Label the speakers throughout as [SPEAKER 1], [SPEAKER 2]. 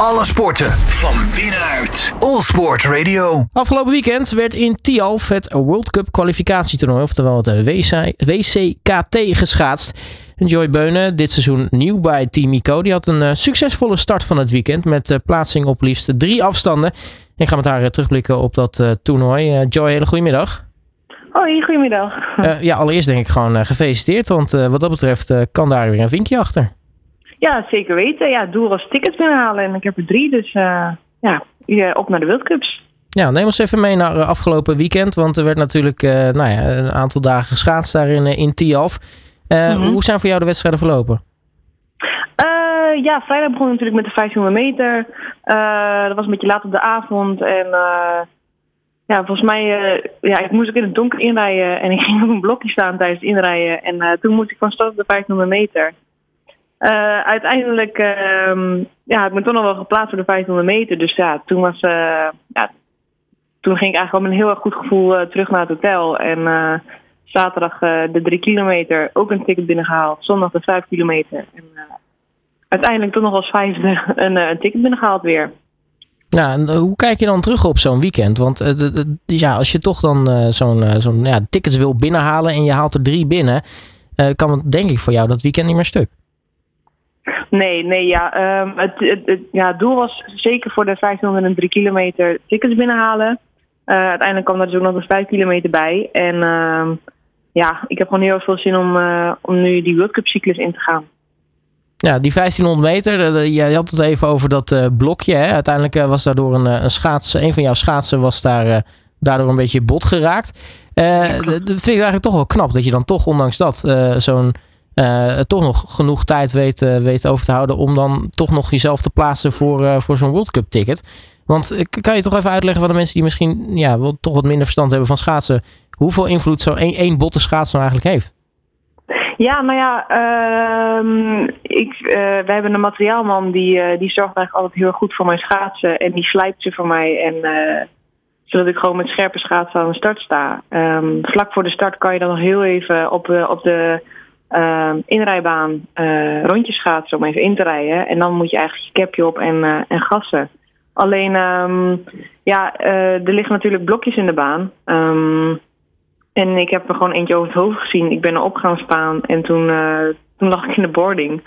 [SPEAKER 1] Alle sporten van binnenuit. All Sport Radio.
[SPEAKER 2] Afgelopen weekend werd in Tialf het World Cup kwalificatietoernooi, oftewel het WC, WCKT, geschaatst. Joy Beunen, dit seizoen nieuw bij Team ICO, die had een uh, succesvolle start van het weekend met uh, plaatsing op liefst drie afstanden. Ik ga met haar uh, terugblikken op dat toernooi. Joy, hele goedemiddag.
[SPEAKER 3] Hoi, goedemiddag.
[SPEAKER 2] ja, allereerst denk ik gewoon gefeliciteerd, want wat dat betreft kan daar weer een vinkje achter.
[SPEAKER 3] Ja, zeker weten. Ja, het doel was tickets binnenhalen en ik heb er drie. Dus uh, ja, op naar de World Cups.
[SPEAKER 2] Ja, neem ons even mee naar afgelopen weekend. Want er werd natuurlijk uh, nou ja, een aantal dagen geschaatst daar in, in Tialf. Uh, mm -hmm. Hoe zijn voor jou de wedstrijden verlopen?
[SPEAKER 3] ja, vrijdag begon natuurlijk met de 1500 meter. dat was een beetje laat op de avond. En ja, volgens mij, ja, ik moest ook in het donker inrijden. En ik ging op een blokje staan tijdens het inrijden. En toen moest ik van start op de 1500 meter. Uh, uiteindelijk uh, ja, ik me toch nog wel geplaatst voor de 500 meter. Dus ja, toen, was, uh, ja, toen ging ik eigenlijk met een heel erg goed gevoel uh, terug naar het hotel. En zaterdag de 3 kilometer ook een ticket binnengehaald. Zondag de 5 kilometer. En uiteindelijk toch nog als vijfde een, ticket binnengehaald weer.
[SPEAKER 2] Ja, en hoe kijk je dan terug op zo'n weekend? Want ja, als je toch dan zo'n zo'n ja, tickets wil binnenhalen en je haalt er drie binnen, kan het denk ik voor jou dat weekend niet meer stuk.
[SPEAKER 3] Nee, nee, ja. Um, het, het, het, ja, het doel was zeker voor de 1503 kilometer tickets binnenhalen. Uh, uiteindelijk kwam er dus ook nog eens 5 kilometer bij. En uh, ja, ik heb gewoon heel veel zin om, uh, om nu die World Cup cyclus in te gaan.
[SPEAKER 2] Ja, die 1500 meter, je had het even over dat blokje. Hè? Uiteindelijk was daardoor een, een schaats, een van jouw schaatsen was daar, daardoor een beetje bot geraakt. dat vind ik eigenlijk toch wel knap dat je dan toch, ondanks dat, zo'n uh, toch nog genoeg tijd weet, weet over te houden om dan toch nog jezelf te plaatsen voor, uh, voor zo'n World Cup ticket. Want kan je toch even uitleggen van de mensen die misschien ja, wel, toch wat minder verstand hebben van schaatsen, hoeveel invloed zo'n één, één botte schaats nou eigenlijk heeft?
[SPEAKER 3] Ja, nou ja, uh, ik, wij hebben een materiaalman die, die zorgt eigenlijk altijd heel goed voor mijn schaatsen en die slijpt ze voor mij en zodat ik gewoon met scherpe schaatsen aan de start sta. Um, vlak voor de start kan je dan nog heel even op, op de uh, inrijbaan uh, rondjes gaat, om even in te rijden. En dan moet je eigenlijk je capje op en, uh, en gassen. Alleen, um, ja, er liggen natuurlijk blokjes in de baan. Um, en ik heb er gewoon eentje over het hoofd gezien. Ik ben erop gaan staan en toen, toen lag ik in de boarding.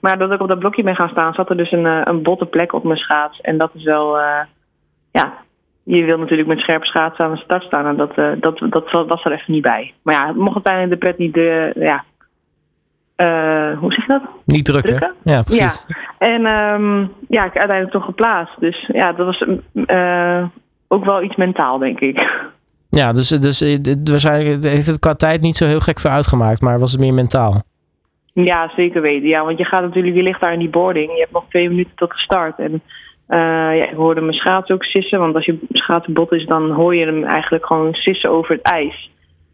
[SPEAKER 3] Maar doordat ik op dat blokje ben gaan staan, zat er dus een, een botte plek op mijn schaats. En dat is wel, ja, je wil natuurlijk met scherpe schaatsen aan de start staan. En dat, uh, dat, dat was er even niet bij. Maar ja, het mocht uiteindelijk de pret niet de, ja, uh, hoe zeg je dat?
[SPEAKER 2] Niet drukken. drukken? Ja, precies.
[SPEAKER 3] Ja. En um, ja, ik uiteindelijk toch geplaatst. Dus ja, dat was uh, ook wel iets mentaal, denk ik.
[SPEAKER 2] Ja, dus, dus waarschijnlijk heeft het qua tijd niet zo heel gek voor uitgemaakt, maar was het meer mentaal?
[SPEAKER 3] Ja, zeker weten. Ja, want je gaat natuurlijk, je ligt daar in die boarding. Je hebt nog twee minuten tot de start. En uh, ja, ik hoorde mijn schaats ook sissen. Want als je schaatsen bot is, dan hoor je hem eigenlijk gewoon sissen over het ijs.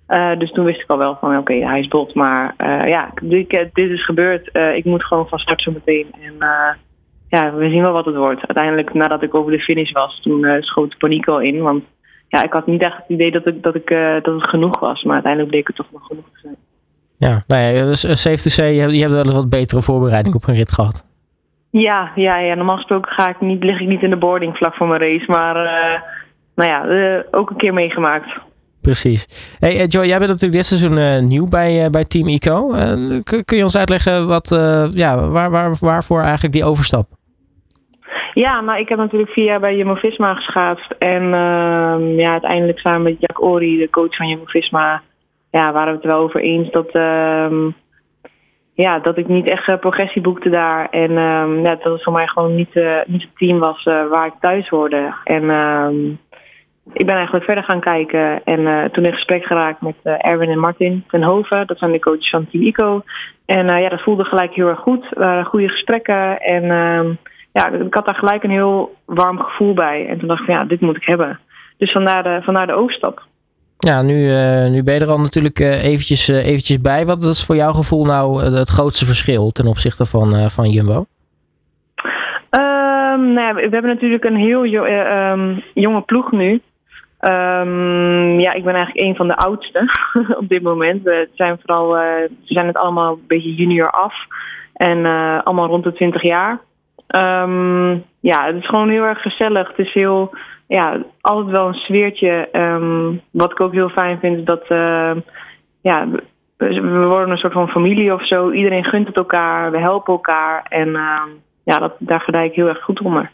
[SPEAKER 3] Uh, dus toen wist ik al wel van oké, hij is bot. Maar uh, ja, dit, dit, is gebeurd. ik moet gewoon van start zo meteen. En ja, we zien wel wat het wordt. Uiteindelijk, nadat ik over de finish was, toen schoot de paniek al in. Want ja, ik had niet echt het idee dat, ik, dat, ik, dat het genoeg was. Maar uiteindelijk bleek het toch nog genoeg te zijn.
[SPEAKER 2] Ja, nou ja, dus safe je hebt wel eens wat betere voorbereiding op een rit gehad.
[SPEAKER 3] Ja, ja, ja, normaal gesproken ga ik niet, lig ik niet in de boarding vlak voor mijn race. Maar uh, nou ja, uh, ook een keer meegemaakt.
[SPEAKER 2] Precies. Hey uh, Joy, jij bent natuurlijk dit seizoen nieuw bij, bij Team ICO. kun je ons uitleggen wat, ja, waar, waar, waarvoor eigenlijk die overstap?
[SPEAKER 3] Ja, nou ik heb natuurlijk vier jaar bij Jumbo-Visma geschaatst. En ehm, ja, uiteindelijk samen met Jack Ori, de coach van Jumbo-Visma... Ja, waren we het wel over eens dat ehm, ja, dat ik niet echt uh, progressie boekte daar. En um, dat het voor mij gewoon niet, uh, niet het team was uh, waar ik thuis hoorde. En um, ik ben eigenlijk verder gaan kijken. En toen in gesprek geraakt met Erwin en Martin ten Hoven. Dat zijn de coaches van Team ICO. En ja, dat voelde gelijk heel erg goed. Er waren goede gesprekken. En um, ja, ik had daar gelijk een heel warm gevoel bij. En toen dacht ik, ja, dit moet ik hebben. Dus vandaar de, vandaar de overstap.
[SPEAKER 2] Ja, nu, uh, nu ben je er al natuurlijk uh, eventjes, uh, eventjes bij. Wat is voor jouw gevoel nou het grootste verschil ten opzichte van, van Jumbo?
[SPEAKER 3] Um, nou ja, we hebben natuurlijk een heel um, jonge ploeg nu. Um, ja, ik ben eigenlijk een van de oudste op dit moment. We zijn vooral, we zijn het allemaal een beetje junior af. En allemaal rond de 20 jaar. Ehm, ja, het is gewoon heel erg gezellig. Het is heel, ja, altijd wel een sfeertje. Ehm, wat ik ook heel fijn vind, is dat, uh, ja, we, worden een soort van familie of zo. Iedereen gunt het elkaar, we helpen elkaar. En uh, ja, dat, daar gedij ik heel erg goed onder.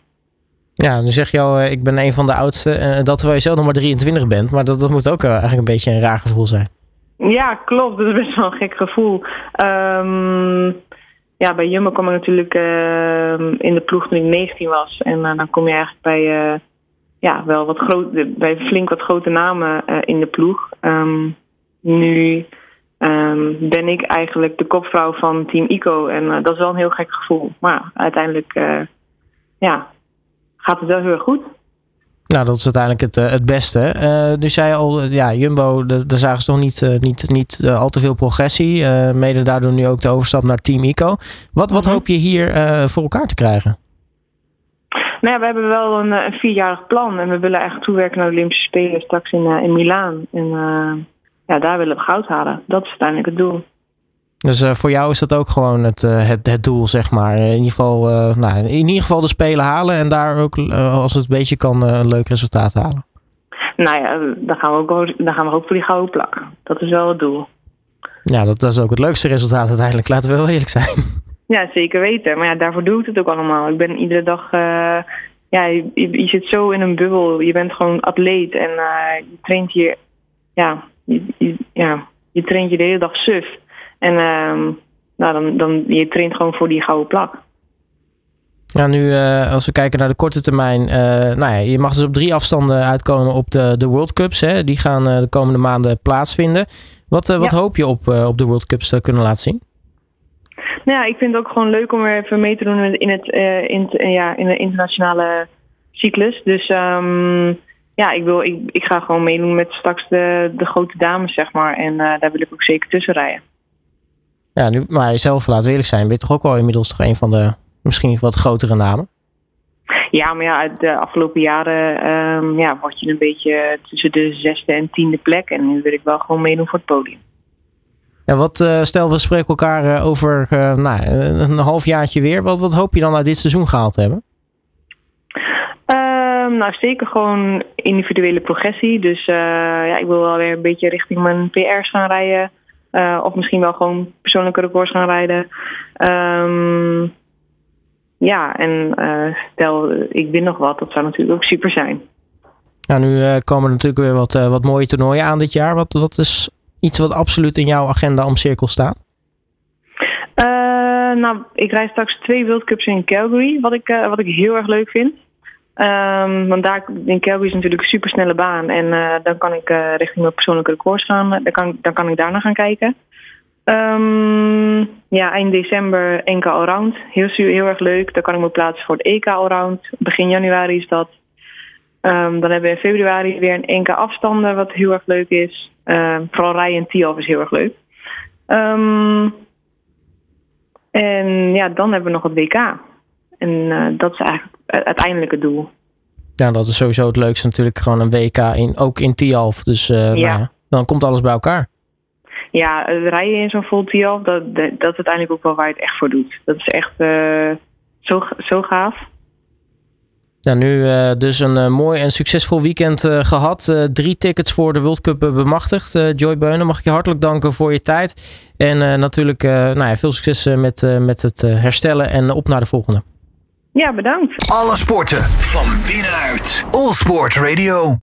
[SPEAKER 2] Ja, dan zeg je al, ik ben een van de oudste. Uh, dat terwijl je zelf nog maar 23 bent. Maar dat, dat moet ook eigenlijk een beetje een raar gevoel zijn.
[SPEAKER 3] Ja, klopt. Dat is best wel een gek gevoel. Um, ja, bij Jumbo kwam ik natuurlijk uh, in de ploeg toen ik 19 was. En uh, dan kom je eigenlijk bij, ja, wel wat groot, bij flink wat grote namen in de ploeg. Um, nu um, ben ik eigenlijk de kopvrouw van Team ICO. En dat is wel een heel gek gevoel. Maar uiteindelijk ja, gaat het wel heel erg goed.
[SPEAKER 2] Nou, dat is uiteindelijk het, het beste. Nu zei je al, ja, Jumbo, daar zagen ze nog niet, niet, niet al te veel progressie. mede daardoor nu ook de overstap naar Team ICO. Wat, wat hoop je hier voor elkaar te krijgen?
[SPEAKER 3] Nou ja, we hebben wel een, een, vierjarig plan. En we willen eigenlijk toewerken naar de Olympische Spelen straks in, in Milaan. En ja, daar willen we goud halen. Dat is uiteindelijk het doel.
[SPEAKER 2] Dus uh, voor jou is dat ook gewoon het, uh, het, het doel, zeg maar. In ieder, geval, uh, nou, in ieder geval de Spelen halen en daar ook, als het een beetje kan, een leuk resultaat halen.
[SPEAKER 3] Nou ja, dan gaan we ook, dan gaan we ook voor die gouden plak. Dat is wel het doel.
[SPEAKER 2] Ja, dat, dat is ook het leukste resultaat uiteindelijk, laten we wel eerlijk zijn.
[SPEAKER 3] Ja, zeker weten. Maar ja, daarvoor doe ik het ook allemaal. Ik ben iedere dag, ja, je, je, zit zo in een bubbel. Je bent gewoon atleet en je traint hier, ja je, je, ja, je traint je de hele dag suf. En uh, nou, dan, dan je traint gewoon voor die gouden plak.
[SPEAKER 2] Ja, nu uh, als we kijken naar de korte termijn. Uh, nou ja, je mag dus op drie afstanden uitkomen op de, de World Cups. Hè? Die gaan uh, de komende maanden plaatsvinden. Wat, wat ja. hoop je op, op de World Cups te kunnen laten zien?
[SPEAKER 3] Nou ja, ik vind het ook gewoon leuk om er even mee te doen in, het, in, ja, in de internationale cyclus. Dus um, ja, ik, wil, ik, ik ga gewoon meedoen met straks de, de grote dames, zeg maar. En daar wil ik ook zeker tussen rijden.
[SPEAKER 2] Ja, nu, maar zelf, laat eerlijk zijn, ben je toch ook wel inmiddels toch een van de misschien wat grotere namen?
[SPEAKER 3] Ja, maar ja, de afgelopen jaren um, ja, word je een beetje tussen de zesde en tiende plek. En nu wil ik wel gewoon meedoen voor het podium.
[SPEAKER 2] Ja, wat, uh, stel we spreken elkaar uh, over uh, nou, een halfjaartje weer. Wat, wat hoop je dan uit dit seizoen gehaald te hebben?
[SPEAKER 3] Um, nou, zeker gewoon individuele progressie. Dus ja, ik wil wel weer een beetje richting mijn PR's gaan rijden. Uh, of misschien wel gewoon persoonlijke records gaan rijden. Um, ja, en uh, stel ik win nog wat, dat zou natuurlijk ook super zijn.
[SPEAKER 2] Nou, nu komen er natuurlijk weer wat, wat mooie toernooien aan dit jaar. Wat, wat is iets wat absoluut in jouw agenda om cirkel staat?
[SPEAKER 3] nou, ik rijd straks twee World Cups in Calgary, wat ik, wat ik heel erg leuk vind. Um, want daar in Calgary is natuurlijk een supersnelle baan. En uh, dan kan ik richting mijn persoonlijke records gaan. Dan kan, dan kan ik daarna gaan kijken. Um, ja, eind december NK Allround. Heel, heel erg leuk. Dan kan ik me plaatsen voor het EK Allround. Begin januari is dat. Um, dan hebben we in februari weer een NK afstanden, wat heel erg leuk is. Vooral rijden en Tialf is heel erg leuk. en ja, dan hebben we nog het WK. En uh, dat is eigenlijk uiteindelijk het doel.
[SPEAKER 2] Ja, dat is sowieso het leukste natuurlijk. Gewoon een WK, in, ook in Tialf. Dus ja. Nou, dan komt alles bij elkaar.
[SPEAKER 3] Ja, rijden in zo'n vol dat, dat, dat is uiteindelijk ook wel waar je het echt voor doet. Dat is echt uh, zo, zo gaaf.
[SPEAKER 2] Ja, nu uh, dus een uh, mooi en succesvol weekend uh, gehad. drie tickets voor de World Cup bemachtigd. Joy Beunen, mag ik je hartelijk danken voor je tijd. En natuurlijk nou ja, veel succes met, met het herstellen en op naar de volgende.
[SPEAKER 3] Ja, bedankt.
[SPEAKER 1] Alle sporten van binnenuit. All Sport Radio.